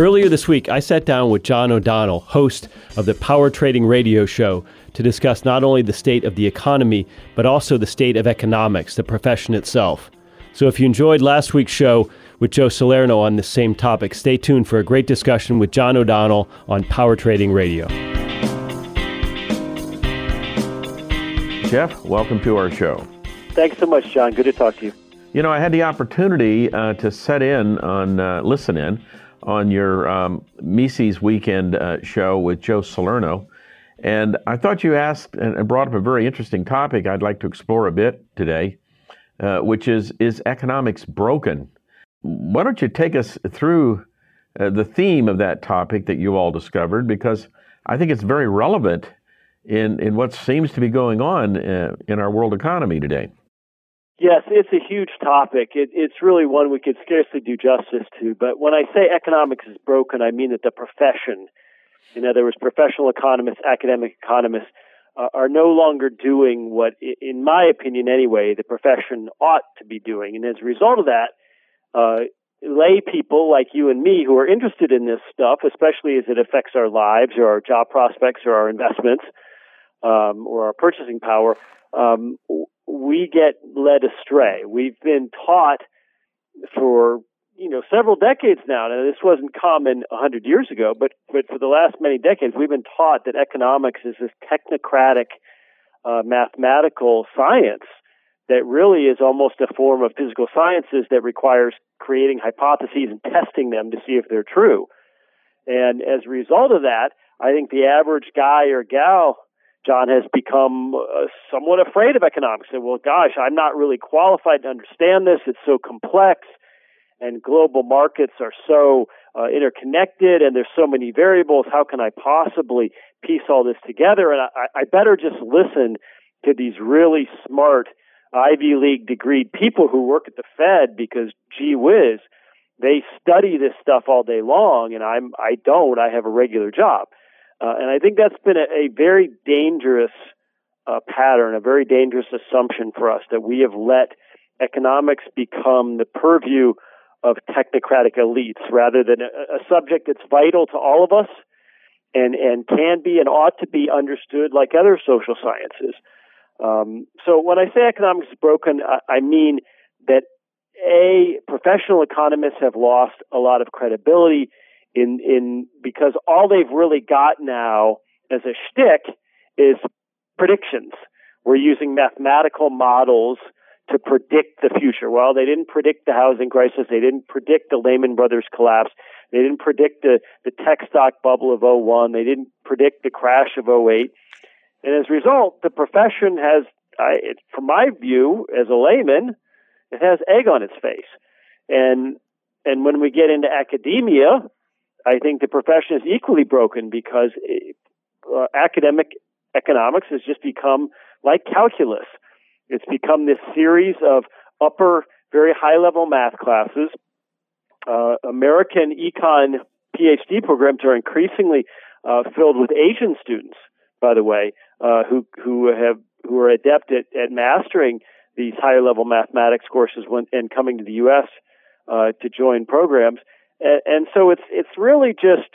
Earlier this week, I sat down with John O'Donnell, host of the Power Trading Radio Show, to discuss not only the state of the economy, but also the state of economics, the profession itself. So if you enjoyed last week's show with Joe Salerno on this same topic, stay tuned for a great discussion with John O'Donnell on Power Trading Radio. Jeff, welcome to our show. Thanks so much, John. Good to talk to you. You know, I had the opportunity uh, to set in on, uh, listen in on your um, Mises Weekend uh, show with Joe Salerno. And I thought you asked and brought up a very interesting topic I'd like to explore a bit today, uh, which is Is economics broken? Why don't you take us through uh, the theme of that topic that you all discovered? Because I think it's very relevant in, in what seems to be going on uh, in our world economy today. Yes, it's a huge topic. It, it's really one we could scarcely do justice to. But when I say economics is broken, I mean that the profession, in other words, professional economists, academic economists, uh, are no longer doing what, in my opinion anyway, the profession ought to be doing. And as a result of that, uh, lay people like you and me who are interested in this stuff, especially as it affects our lives or our job prospects or our investments um, or our purchasing power, um, we get led astray. We've been taught for you know several decades now. Now this wasn't common a hundred years ago, but but for the last many decades, we've been taught that economics is this technocratic uh, mathematical science that really is almost a form of physical sciences that requires creating hypotheses and testing them to see if they're true. And as a result of that, I think the average guy or gal John has become uh, somewhat afraid of economics. And well, gosh, I'm not really qualified to understand this. It's so complex, and global markets are so uh, interconnected, and there's so many variables. How can I possibly piece all this together? And I, I better just listen to these really smart Ivy League degreed people who work at the Fed because, gee whiz, they study this stuff all day long, and I'm I don't. I have a regular job. Uh, and I think that's been a, a very dangerous uh, pattern, a very dangerous assumption for us that we have let economics become the purview of technocratic elites rather than a, a subject that's vital to all of us and, and can be and ought to be understood like other social sciences. Um, so when I say economics is broken, I, I mean that a professional economists have lost a lot of credibility in in because all they've really got now as a shtick is predictions. We're using mathematical models to predict the future. Well, they didn't predict the housing crisis. They didn't predict the Lehman Brothers collapse. They didn't predict the, the tech stock bubble of 01. They didn't predict the crash of 08. And as a result, the profession has, I, it, from my view as a layman, it has egg on its face. And and when we get into academia, I think the profession is equally broken because uh, academic economics has just become like calculus. It's become this series of upper, very high level math classes. Uh, American econ PhD programs are increasingly uh, filled with Asian students, by the way, uh, who who have who are adept at, at mastering these higher level mathematics courses when, and coming to the U.S. Uh, to join programs. And, and so it's it's really just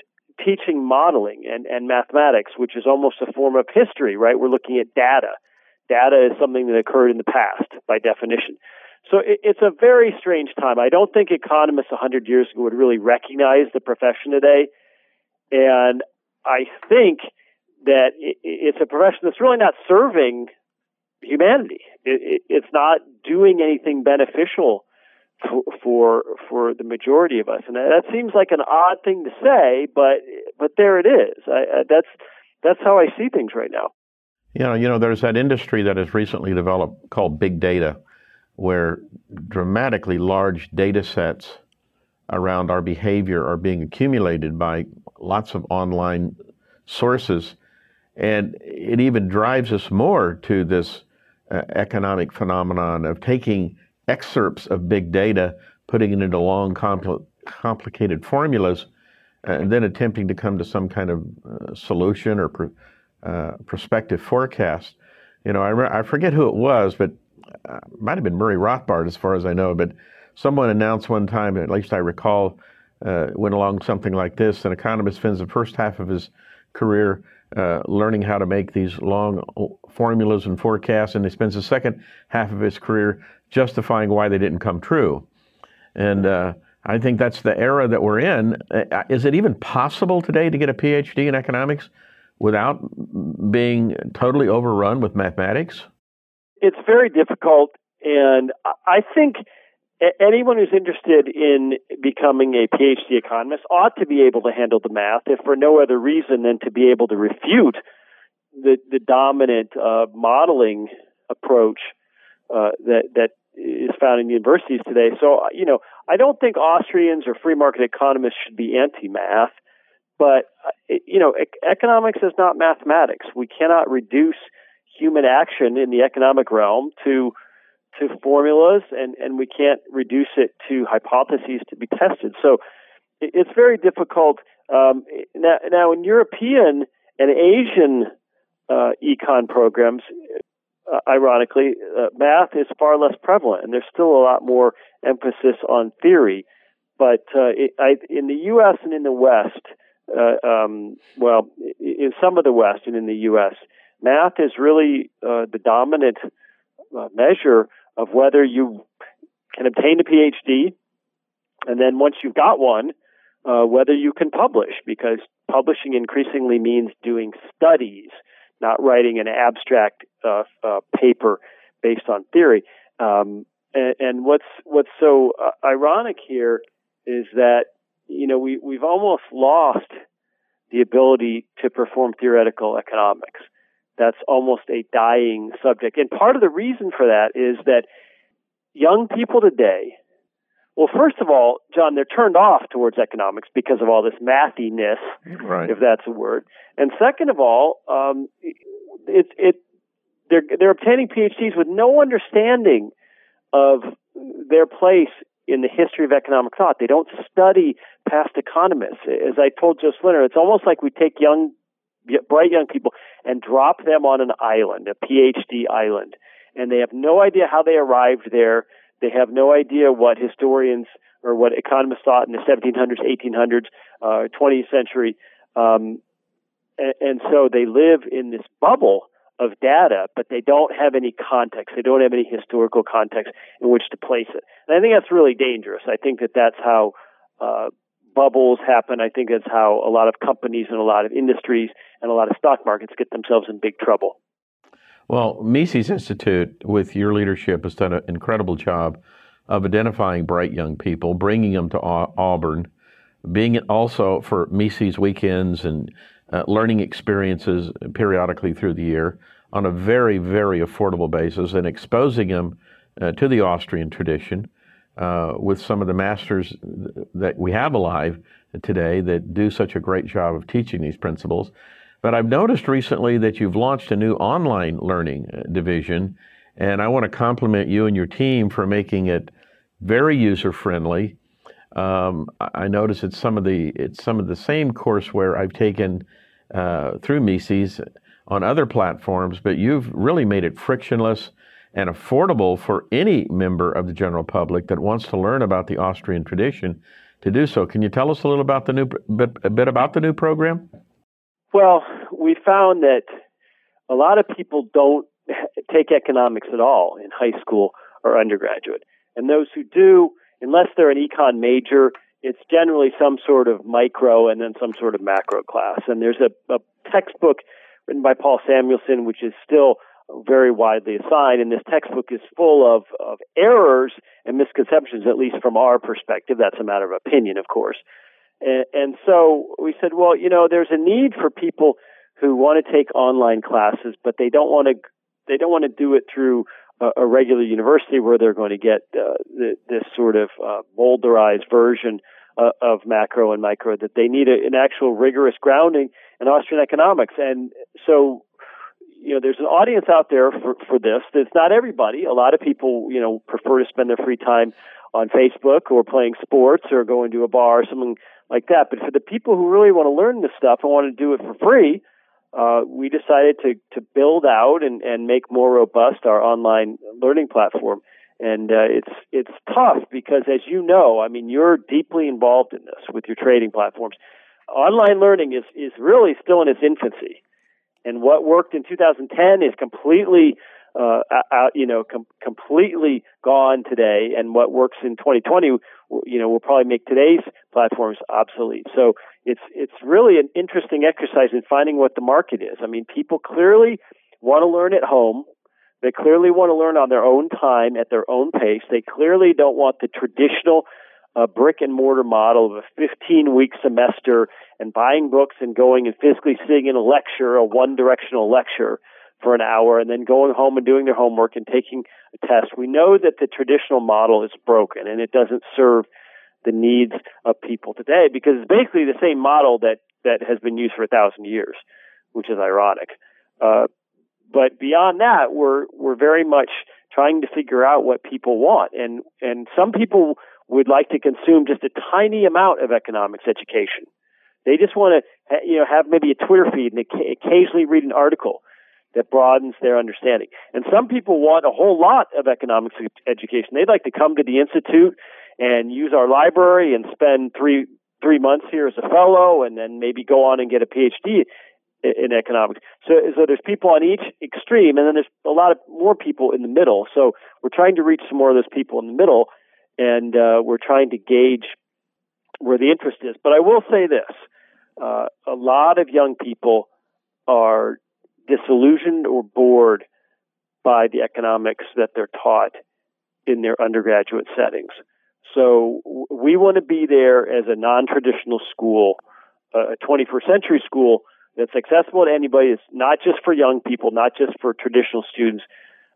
teaching modeling and, and mathematics, which is almost a form of history, right? We're looking at data. Data is something that occurred in the past by definition. So it, it's a very strange time. I don't think economists 100 years ago would really recognize the profession today. And I think that it, it's a profession that's really not serving humanity. It, it's not doing anything beneficial for, for the majority of us, and that seems like an odd thing to say, but but there it is. I, that's that's how I see things right now. You know, you know, there's that industry that has recently developed called big data, where dramatically large data sets around our behavior are being accumulated by lots of online sources, and it even drives us more to this uh, economic phenomenon of taking excerpts of big data, putting it into long, compl- complicated formulas, uh, and then attempting to come to some kind of uh, solution or pr- uh, prospective forecast. You know, I, I forget who it was, but uh, might have been Murray Rothbard, as far as I know. But someone announced one time, at least I recall, uh, went along something like this. An economist spends the first half of his career uh, learning how to make these long formulas and forecasts, and he spends the second half of his career justifying why they didn't come true. And uh, I think that's the era that we're in. Uh, is it even possible today to get a PhD in economics without being totally overrun with mathematics? It's very difficult, and I think anyone who's interested in becoming a PhD economist ought to be able to handle the math, if for no other reason than to be able to refute the the dominant uh, modeling approach uh, that that is found in universities today. So you know, I don't think Austrians or free market economists should be anti-math, but uh, you know, economics is not mathematics. We cannot reduce human action in the economic realm to to formulas and, and we can't reduce it to hypotheses to be tested. So it's very difficult. Um, now, now, in European and Asian uh, econ programs, uh, ironically, uh, math is far less prevalent, and there's still a lot more emphasis on theory. But uh, it, I, in the U.S. and in the West, uh, um, well, in some of the West and in the U.S., math is really uh, the dominant measure of whether you can obtain a PhD, and then once you've got one, uh, whether you can publish, because publishing increasingly means doing studies, not writing an abstract uh, uh, paper based on theory. Um, and, and, what's what's so uh, ironic here is that you know we we've almost lost the ability to perform theoretical economics that's almost a dying subject. And part of the reason for that is that young people today, well, first of all, John, they're turned off towards economics because of all this mathiness, right. if that's a word. And second of all, um, it, it, they're, they're obtaining PhDs with no understanding of their place in the history of economic thought. They don't study past economists. As I told Joe Salerno, it's almost like we take young bright young people and drop them on an island, a PhD island, and they have no idea how they arrived there. They have no idea what historians or what economists thought in the 1700s, 1800s, uh, 20th century, um, and, and so they live in this bubble of data, but they don't have any context. They don't have any historical context in which to place it. And I think that's really dangerous. I think that that's how uh, bubbles happen. I think that's how a lot of companies and a lot of industries and a lot of stock markets get themselves in big trouble. Well, Mises Institute, with your leadership, has done an incredible job of identifying bright young people, bringing them to Auburn, being also for Mises weekends and uh, learning experiences periodically through the year on a very, very affordable basis and exposing them uh, to the Austrian tradition uh, with some of the masters that we have alive today that do such a great job of teaching these principles. But I've noticed recently that you've launched a new online learning uh, division, and I want to compliment you and your team for making it very user friendly. Um, I notice it's some of the it's some of the same courseware I've taken uh, through Mises on other platforms, but you've really made it frictionless and affordable for any member of the general public that wants to learn about the Austrian tradition to do so. Can you tell us a little about the new bit, a bit about the new program? Well, we found that a lot of people don't take economics at all in high school or undergraduate. And those who do, unless they're an econ major, it's generally some sort of micro and then some sort of macro class. And there's a, a textbook written by Paul Samuelson, which is still very widely assigned, and this textbook is full of, of errors and misconceptions, at least from our perspective. That's a matter of opinion, of course. And, so we said, well, you know, there's a need for people who want to take online classes, but they don't want to they don't want to do it through a, a regular university where they're going to get uh, the, this sort of uh, version uh, of macro and micro. That they need a, an actual rigorous grounding in Austrian economics, and so you know, there's an audience out there for, for this. It's not everybody. A lot of people, you know, prefer to spend their free time on Facebook or playing sports or going to a bar or something like that. But for the people who really want to learn this stuff and want to do it for free, uh, we decided to, to build out and, and make more robust our online learning platform. and uh, it's it's tough because, as you know, I mean, you're deeply involved in this with your trading platforms. Online learning is is really still in its infancy, and what worked in 2010 is completely uh, out, you know, com- completely gone today, and what works in 2020, you know, will probably make today's platforms obsolete. So it's it's really an interesting exercise in finding what the market is. I mean, people clearly want to learn at home. They clearly want to learn on their own time at their own pace. They clearly don't want the traditional uh, brick and mortar model of a 15 week semester and buying books and going and physically sitting in a lecture, a one directional lecture for an hour and then going home and doing their homework and taking a test. We know that the traditional model is broken and it doesn't serve the needs of people today because it's basically the same model that, that has been used for a thousand years, which is ironic. Uh, but beyond that, we're we're very much trying to figure out what people want, and and some people would like to consume just a tiny amount of economics education. They just want to you know have maybe a Twitter feed and occasionally read an article that broadens their understanding. And some people want a whole lot of economics education. They'd like to come to the institute and use our library and spend three three months here as a fellow, and then maybe go on and get a PhD in, economics. So, so there's people on each extreme, and then there's a lot of more people in the middle. So we're trying to reach some more of those people in the middle, and uh, we're trying to gauge where the interest is. But I will say this: uh, a lot of young people are disillusioned or bored by the economics that they're taught in their undergraduate settings. So we want to be there as a non-traditional school, a 21st century school that's accessible to anybody. It's not just for young people, not just for traditional students,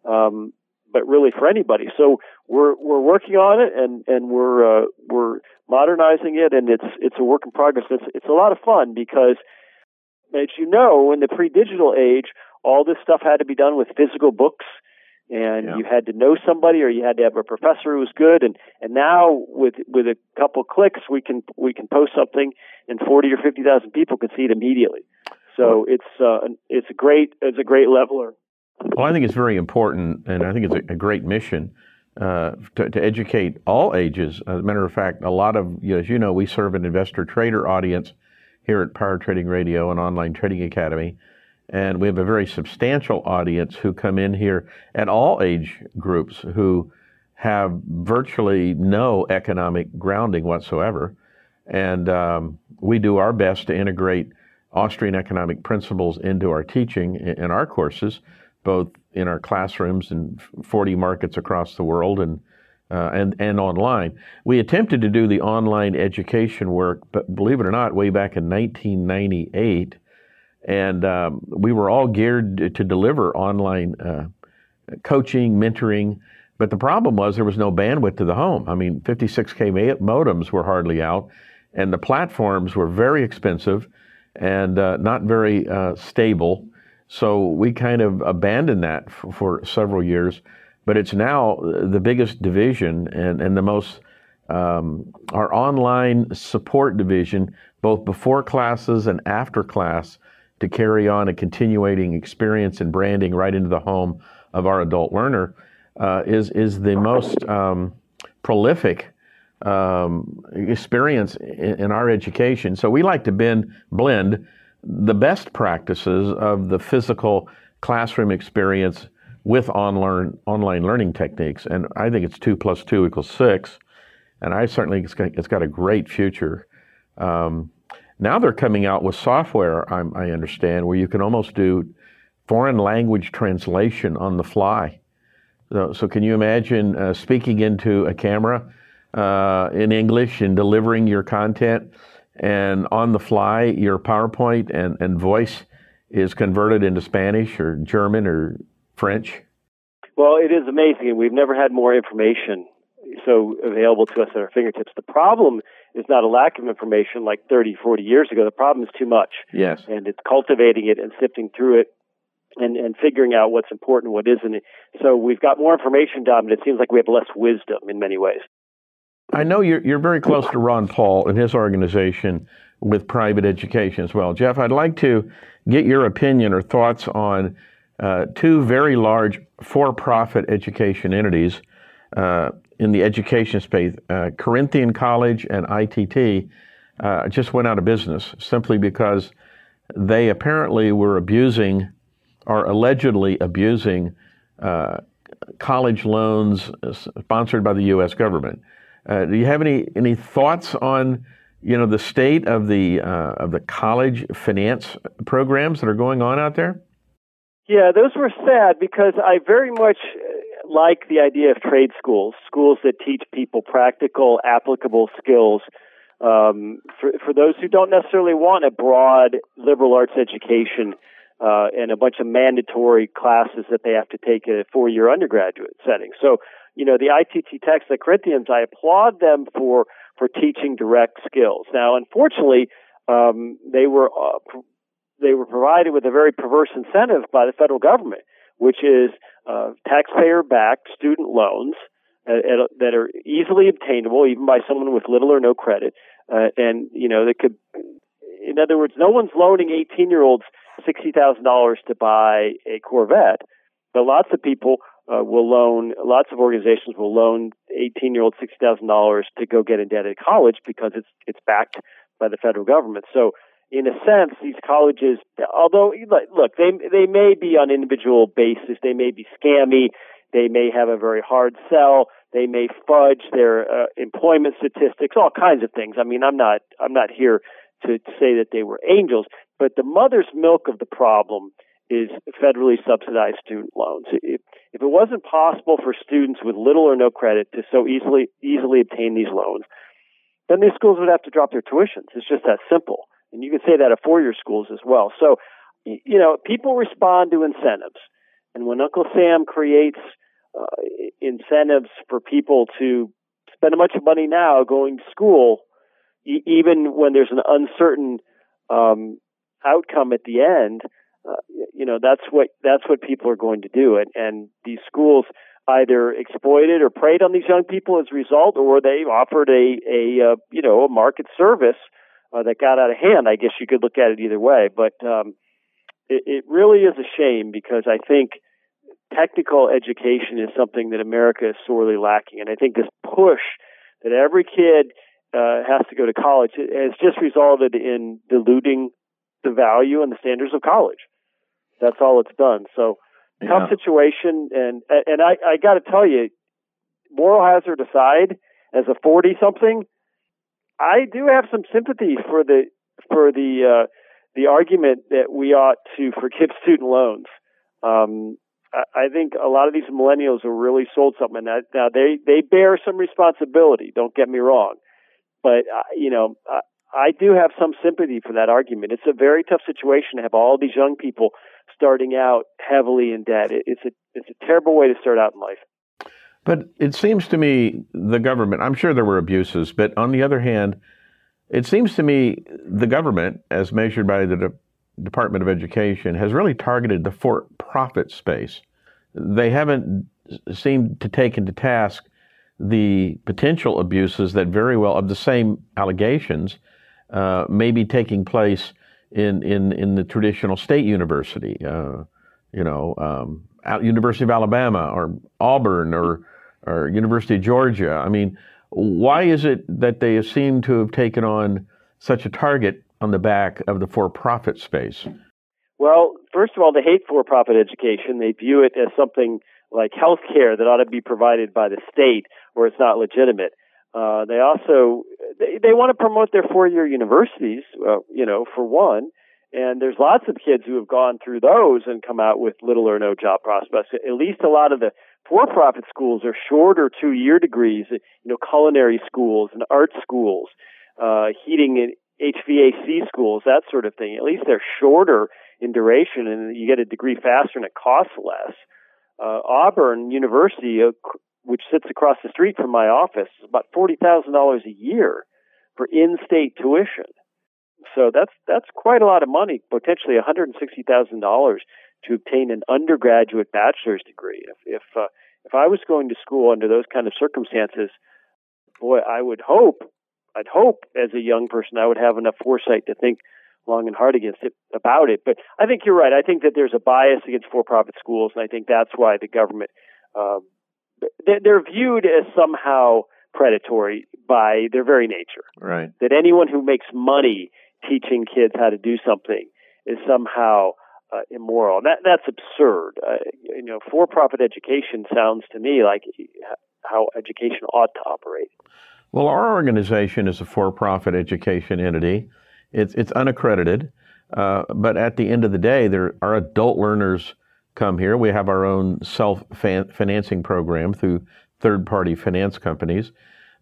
um, but really for anybody. So we're we're working on it and and we're uh, we're modernizing it, and it's it's a work in progress. It's it's a lot of fun because as you know, in the pre-digital age, all this stuff had to be done with physical books, and yeah. you had to know somebody, or you had to have a professor who was good. And and now with with a couple clicks, we can we can post something, and forty or fifty thousand people can see it immediately. So it's uh, it's a great it's a great leveler. Well, I think it's very important, and I think it's a, a great mission. Uh, to, to, educate all ages. As a matter of fact, a lot of, you know, as you know, we serve an investor trader audience here at Power Trading Radio and Online Trading Academy. And we have a very substantial audience who come in here at all age groups who have virtually no economic grounding whatsoever. And um, we do our best to integrate Austrian economic principles into our teaching in our courses, both in our classrooms in 40 markets across the world and uh, and and online. We attempted to do the online education work, but believe it or not, way back in 1998, and um, we were all geared to deliver online uh, coaching, mentoring. But the problem was there was no bandwidth to the home. I mean, 56k modems were hardly out, and the platforms were very expensive and uh, not very uh, stable. So we kind of abandoned that for, for several years but it's now the biggest division and, and the most um, our online support division, both before classes and after class, to carry on a continuing experience and branding right into the home of our adult learner, uh, is is the most um, prolific um, experience in, in, our education. So we like to bend, blend the best practices of the physical classroom experience with online online learning techniques. And I think it's two plus two equals six. And I certainly it's got, it's got a great future. Um, now they're coming out with software, I, I, understand, where you can almost do foreign language translation on the fly. So, so can you imagine uh, speaking into a camera uh, in English and delivering your content, and on the fly, your PowerPoint and, and voice is converted into Spanish or German or French? Well, it is amazing, and we've never had more information so available to us at our fingertips. The problem is not a lack of information like 30, 40 years ago. The problem is too much. Yes. And it's cultivating it and sifting through it and, and figuring out what's important, what isn't. So we've got more information, Dom, but it seems like we have less wisdom in many ways. I know you're, you're very close to Ron Paul and his organization with private education as well. Jeff, I'd like to get your opinion or thoughts on uh, two very large for profit education entities uh, in the education space. Uh, Corinthian College and ITT uh, just went out of business simply because they apparently were abusing or allegedly abusing uh, college loans sponsored by the U.S. government. Do you have any any thoughts on you know the state of the uh, of the college finance programs that are going on out there? Yeah, those were sad because I very much uh, like the idea of trade schools, schools that teach people practical, applicable skills. Um, for, for those who don't necessarily want a broad liberal arts education uh, and a bunch of mandatory classes that they have to take in a four-year undergraduate setting. So, you know, the ITT Techs, the Corinthians, I applaud them for for teaching direct skills. Now, unfortunately, um, they were uh, they were provided with a very perverse incentive by the federal government, which is uh, taxpayer-backed student loans uh, that are easily obtainable, even by someone with little or no credit, uh, and you know that could. In other words, no one's loaning 18-year-olds sixty thousand dollars to buy a Corvette, but lots of people uh, will loan. Lots of organizations will loan thousand dollars to go get in debt at college because it's it's backed by the federal government. So in a sense, these colleges, although look, they they may be on individual basis, they may be scammy, they may have a very hard sell, they may fudge their uh, employment statistics, all kinds of things. I mean, I'm not I'm not here to, say that they were angels, but the mother's milk of the problem is federally subsidized student loans. If, if it wasn't possible for students with little or no credit to so easily easily obtain these loans, then these schools would have to drop their tuitions. It's just that simple. And you can say that of four-year schools as well. So, you know, people respond to incentives. And when Uncle Sam creates uh, incentives for people to spend a bunch of money now going to school, e- even when there's an uncertain um, outcome at the end, uh, you know that's what that's what people are going to do, and and these schools either exploited or preyed on these young people as a result, or they offered a a uh, you know a market service uh, that got out of hand. I guess you could look at it either way, but um, it, it really is a shame because I think technical education is something that America is sorely lacking, and I think this push that every kid uh, has to go to college has just resulted in diluting the value and the standards of college. That's all it's done. So yeah. tough situation, and and I I got to tell you, moral hazard aside, as a forty something, I do have some sympathy for the for the uh, the argument that we ought to forgive student loans. Um, I, I think a lot of these millennials are really sold something. Now, now they they bear some responsibility. Don't get me wrong, but uh, you know I do have some sympathy for that argument. It's a very tough situation to have all these young people starting out heavily in debt. It's a it's a terrible way to start out in life. But it seems to me the government. I'm sure there were abuses, but on the other hand, it seems to me the government, as measured by the De- Department of Education, has really targeted the for-profit space. They haven't seemed to take into task the potential abuses that very well of the same allegations uh, may be taking place in, in, in the traditional state university, uh, you know, um, University of Alabama or Auburn or, or University of Georgia. I mean, why is it that they seem to have taken on such a target on the back of the for-profit space? Well, first of all, they hate for-profit education. They view it as something like health care that ought to be provided by the state or it's not legitimate. Uh, they also they, they want to promote their four-year universities, uh, you know, for one. And there's lots of kids who have gone through those and come out with little or no job prospects. At least a lot of the for-profit schools are shorter two-year degrees. You know, culinary schools and art schools, uh, heating and HVAC schools, that sort of thing. At least they're shorter in duration, and you get a degree faster, and it costs less. Uh, Auburn University, uh, which sits across the street from my office, is about forty thousand dollars a year for in-state tuition. So that's that's quite a lot of money, potentially one hundred and sixty thousand dollars to obtain an undergraduate bachelor's degree. If if uh, if I was going to school under those kind of circumstances, boy, I would hope, I'd hope as a young person I would have enough foresight to think long and hard against it about it. But I think you're right. I think that there's a bias against for-profit schools, and I think that's why the government uh, they're viewed as somehow predatory by their very nature. Right. That anyone who makes money teaching kids how to do something is somehow uh, immoral. That that's absurd. Uh, you know, for-profit education sounds to me like how education ought to operate. Well, our organization is a for-profit education entity. It's it's unaccredited, uh, but at the end of the day, there our adult learners come here. We have our own self-financing program through third-party finance companies,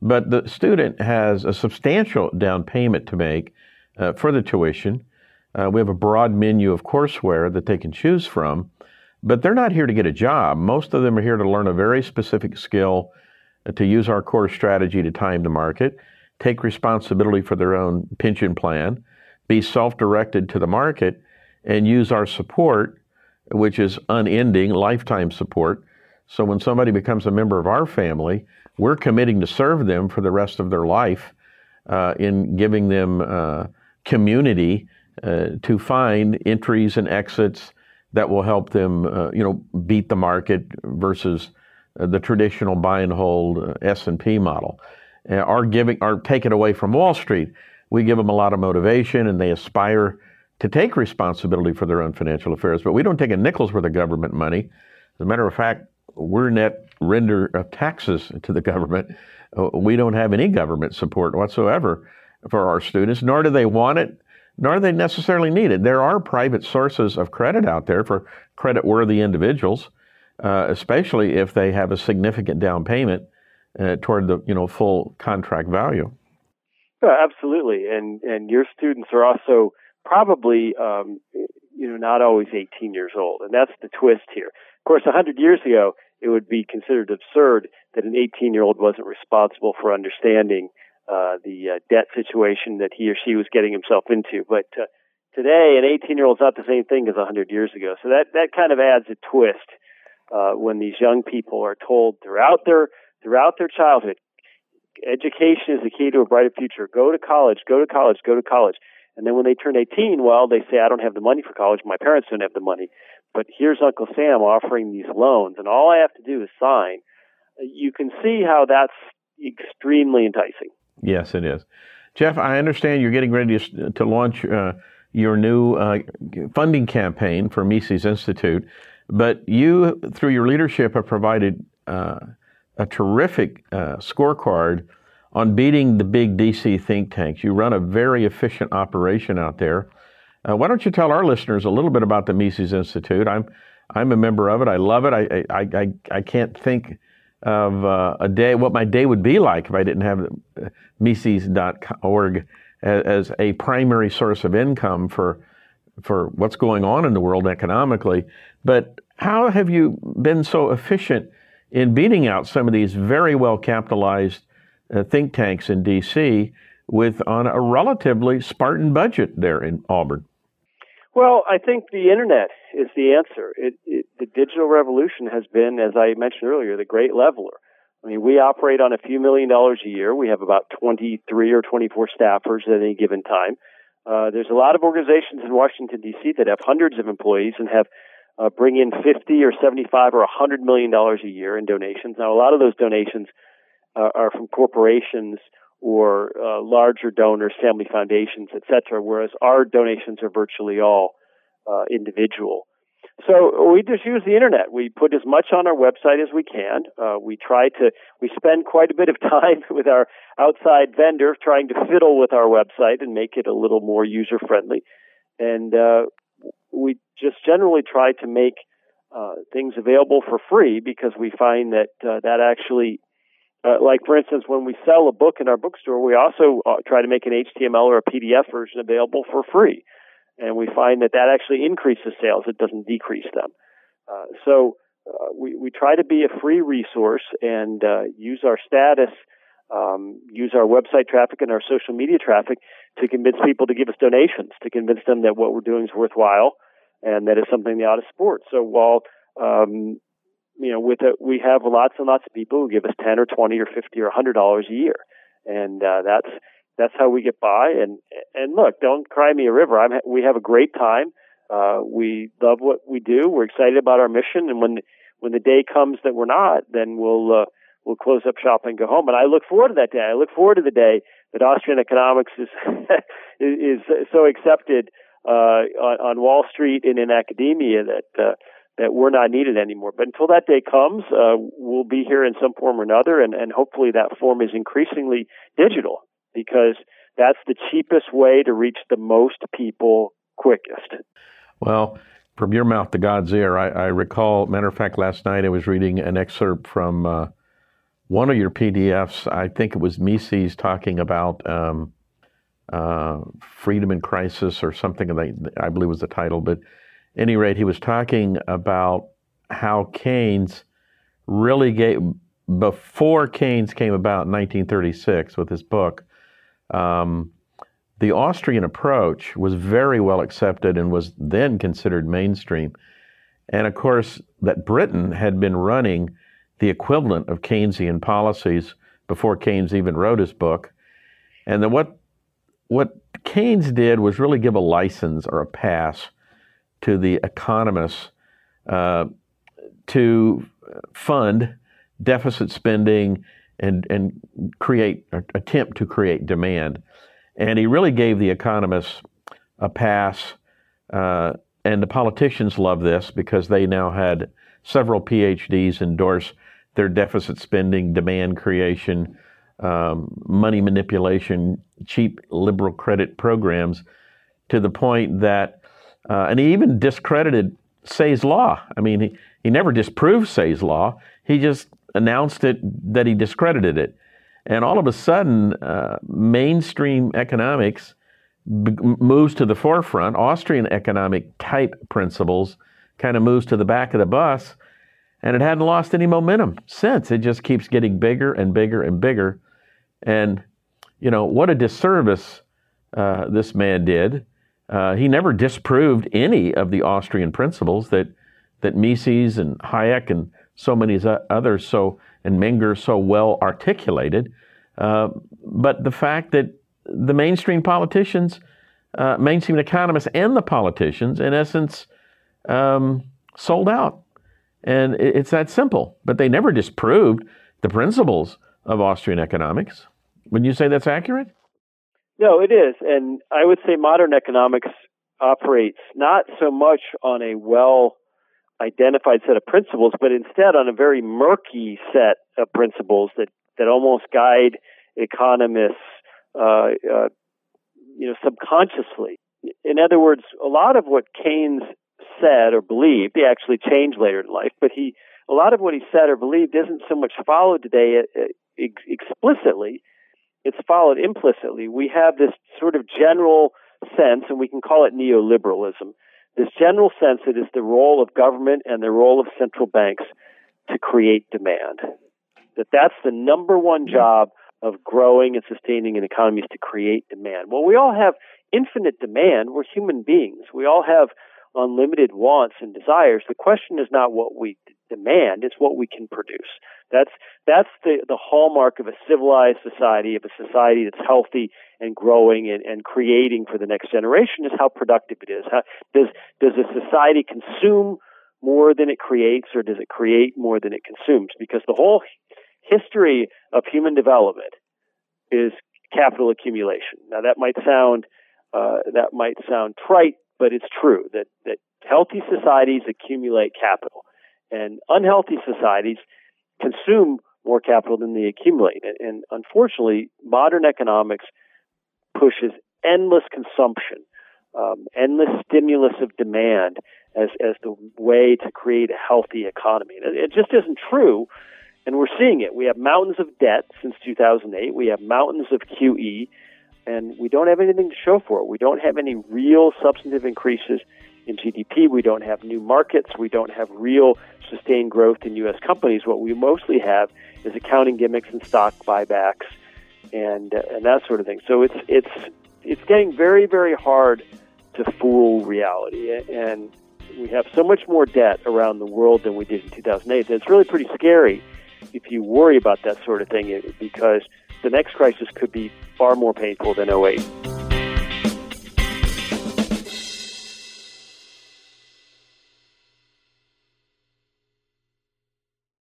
but the student has a substantial down payment to make uh, for the tuition. Uh, we have a broad menu of courseware that they can choose from, but they're not here to get a job. Most of them are here to learn a very specific skill, uh, to use our core strategy to time the market, take responsibility for their own pension plan, be self directed to the market, and use our support, which is unending lifetime support. So when somebody becomes a member of our family, we're committing to serve them for the rest of their life uh, in giving them uh, community uh, to find entries and exits that will help them, uh, you know, beat the market versus uh, the traditional buy and hold uh, S and P model. our giving, our take it away from Wall Street, we give them a lot of motivation, and they aspire to take responsibility for their own financial affairs. But we don't take a nickel's worth of government money. As a matter of fact, we're net render of taxes to the government. We don't have any government support whatsoever for our students, nor do they want it nor they necessarily need it. There are private sources of credit out there for credit worthy individuals, uh, especially if they have a significant down payment uh, toward the you know full contract value. Yeah, absolutely, and and your students are also probably um, you know not always 18 years old, and that's the twist here. Of course, 100 years ago, it would be considered absurd that an 18 year old wasn't responsible for understanding uh, the uh, debt situation that he or she was getting himself into. But uh, today, an 18 year old is not the same thing as 100 years ago. So that that kind of adds a twist uh, when these young people are told throughout their throughout their childhood, education is the key to a brighter future. Go to college, go to college, go to college. And then when they turn 18, well, they say, I don't have the money for college. My parents don't have the money. But here's Uncle Sam offering these loans, and all I have to do is sign. You can see how that's extremely enticing. Yes, it is. Jeff, I understand you're getting ready to, to launch uh, your new uh, funding campaign for Mises Institute, but you, through your leadership, have provided uh, a terrific uh, scorecard on beating the big DC think tanks. You run a very efficient operation out there. Uh, why don't you tell our listeners a little bit about the Mises Institute? I'm I'm a member of it. I love it. I I I, I can't think of uh, a day, what my day would be like if I didn't have Mises.org as, as a primary source of income for for what's going on in the world economically. But how have you been so efficient in beating out some of these very well capitalized uh, think tanks in D.C. with on a relatively Spartan budget there in Auburn? Well, I think the internet is the answer. It, it, the digital revolution has been, as I mentioned earlier, the great leveler. I mean, we operate on a few million dollars a year. We have about 23 or 24 staffers at any given time. Uh, there's a lot of organizations in Washington D.C. that have hundreds of employees and have uh, bring in 50 or 75 or 100 million dollars a year in donations. Now, a lot of those donations uh, are from corporations or uh, larger donors, family foundations, etc. Whereas our donations are virtually all uh, individual. So we just use the internet. We put as much on our website as we can. Uh, we try to. We spend quite a bit of time with our outside vendor trying to fiddle with our website and make it a little more user friendly. And uh, we just generally try to make uh, things available for free because we find that uh, that actually uh, like, for instance, when we sell a book in our bookstore, we also uh, try to make an HTML or a PDF version available for free. And we find that that actually increases sales, it doesn't decrease them. Uh, so uh, we, we try to be a free resource and uh, use our status, um, use our website traffic and our social media traffic to convince people to give us donations, to convince them that what we're doing is worthwhile and that it's something they ought to support. So while um, you know, with it, we have lots and lots of people who give us ten or twenty or fifty or hundred dollars a year, and uh, that's that's how we get by. And and look, don't cry me a river. I'm we have a great time. Uh, we love what we do. We're excited about our mission, and when when the day comes that we're not, then we'll uh, we'll close up shop and go home. And I look forward to that day. I look forward to the day that Austrian economics is is, so accepted uh, on, on Wall Street and in academia that uh, that we're not needed anymore. But until that day comes, uh, we'll be here in some form or another, and, and hopefully that form is increasingly digital because that's the cheapest way to reach the most people quickest. Well, from your mouth to God's ear, I, I recall, matter of fact, last night I was reading an excerpt from uh, one of your PDFs. I think it was Mises talking about um, uh, freedom in crisis or something, I believe was the title. But any rate, he was talking about how Keynes really gave, before Keynes came about in 1936 with his book, um, the Austrian approach was very well accepted and was then considered mainstream. And of course, that Britain had been running the equivalent of Keynesian policies before Keynes even wrote his book. And then what, what Keynes did was really give a license or a pass to the economists uh, to fund deficit spending and, and create, attempt to create demand. And he really gave the economists a pass. Uh, and the politicians loved this because they now had several PhDs endorse their deficit spending, demand creation, um, money manipulation, cheap liberal credit programs to the point that, uh, and he even discredited Say's law. I mean, he, he never disproved Say's law. He just announced it that he discredited it. And all of a sudden, uh, mainstream economics b- moves to the forefront. Austrian economic type principles kind of moves to the back of the bus, and it hadn't lost any momentum since. It just keeps getting bigger and bigger and bigger. And, you know, what a disservice uh, this man did. Uh, he never disproved any of the Austrian principles that, that Mises and Hayek and so many others so and Menger so well articulated. Uh, but the fact that the mainstream politicians, uh, mainstream economists, and the politicians, in essence, um, sold out. And it's that simple. But they never disproved the principles of Austrian economics. Would you say that's accurate? No, it is. And I would say modern economics operates not so much on a well identified set of principles, but instead on a very murky set of principles that, that almost guide economists, uh, uh, you know, subconsciously. In other words, a lot of what Keynes said or believed, he actually changed later in life, but he, a lot of what he said or believed isn't so much followed today ex- explicitly. It's followed implicitly. We have this sort of general sense, and we can call it neoliberalism, this general sense that it's the role of government and the role of central banks to create demand. That that's the number one job of growing and sustaining an economy is to create demand. Well, we all have infinite demand. We're human beings. We all have unlimited wants and desires. The question is not what we demand, it's what we can produce. That's that's the, the hallmark of a civilized society, of a society that's healthy and growing and, and creating for the next generation is how productive it is. How, does does a society consume more than it creates or does it create more than it consumes? Because the whole history of human development is capital accumulation. Now that might sound uh, that might sound trite, but it's true that that healthy societies accumulate capital, and unhealthy societies consume more capital than they accumulate. And, unfortunately, modern economics pushes endless consumption, um, endless stimulus of demand as as the way to create a healthy economy. It just isn't true. And we're seeing it. We have mountains of debt since 2008. We have mountains of QE, and we don't have anything to show for it. We don't have any real substantive increases in GDP. We don't have new markets. We don't have real sustained growth in U.S. companies. What we mostly have is accounting gimmicks and stock buybacks and uh, and that sort of thing. So it's it's it's getting very very hard to fool reality, and we have so much more debt around the world than we did in 2008. And it's really pretty scary if you worry about that sort of thing because the next crisis could be far more painful than 08.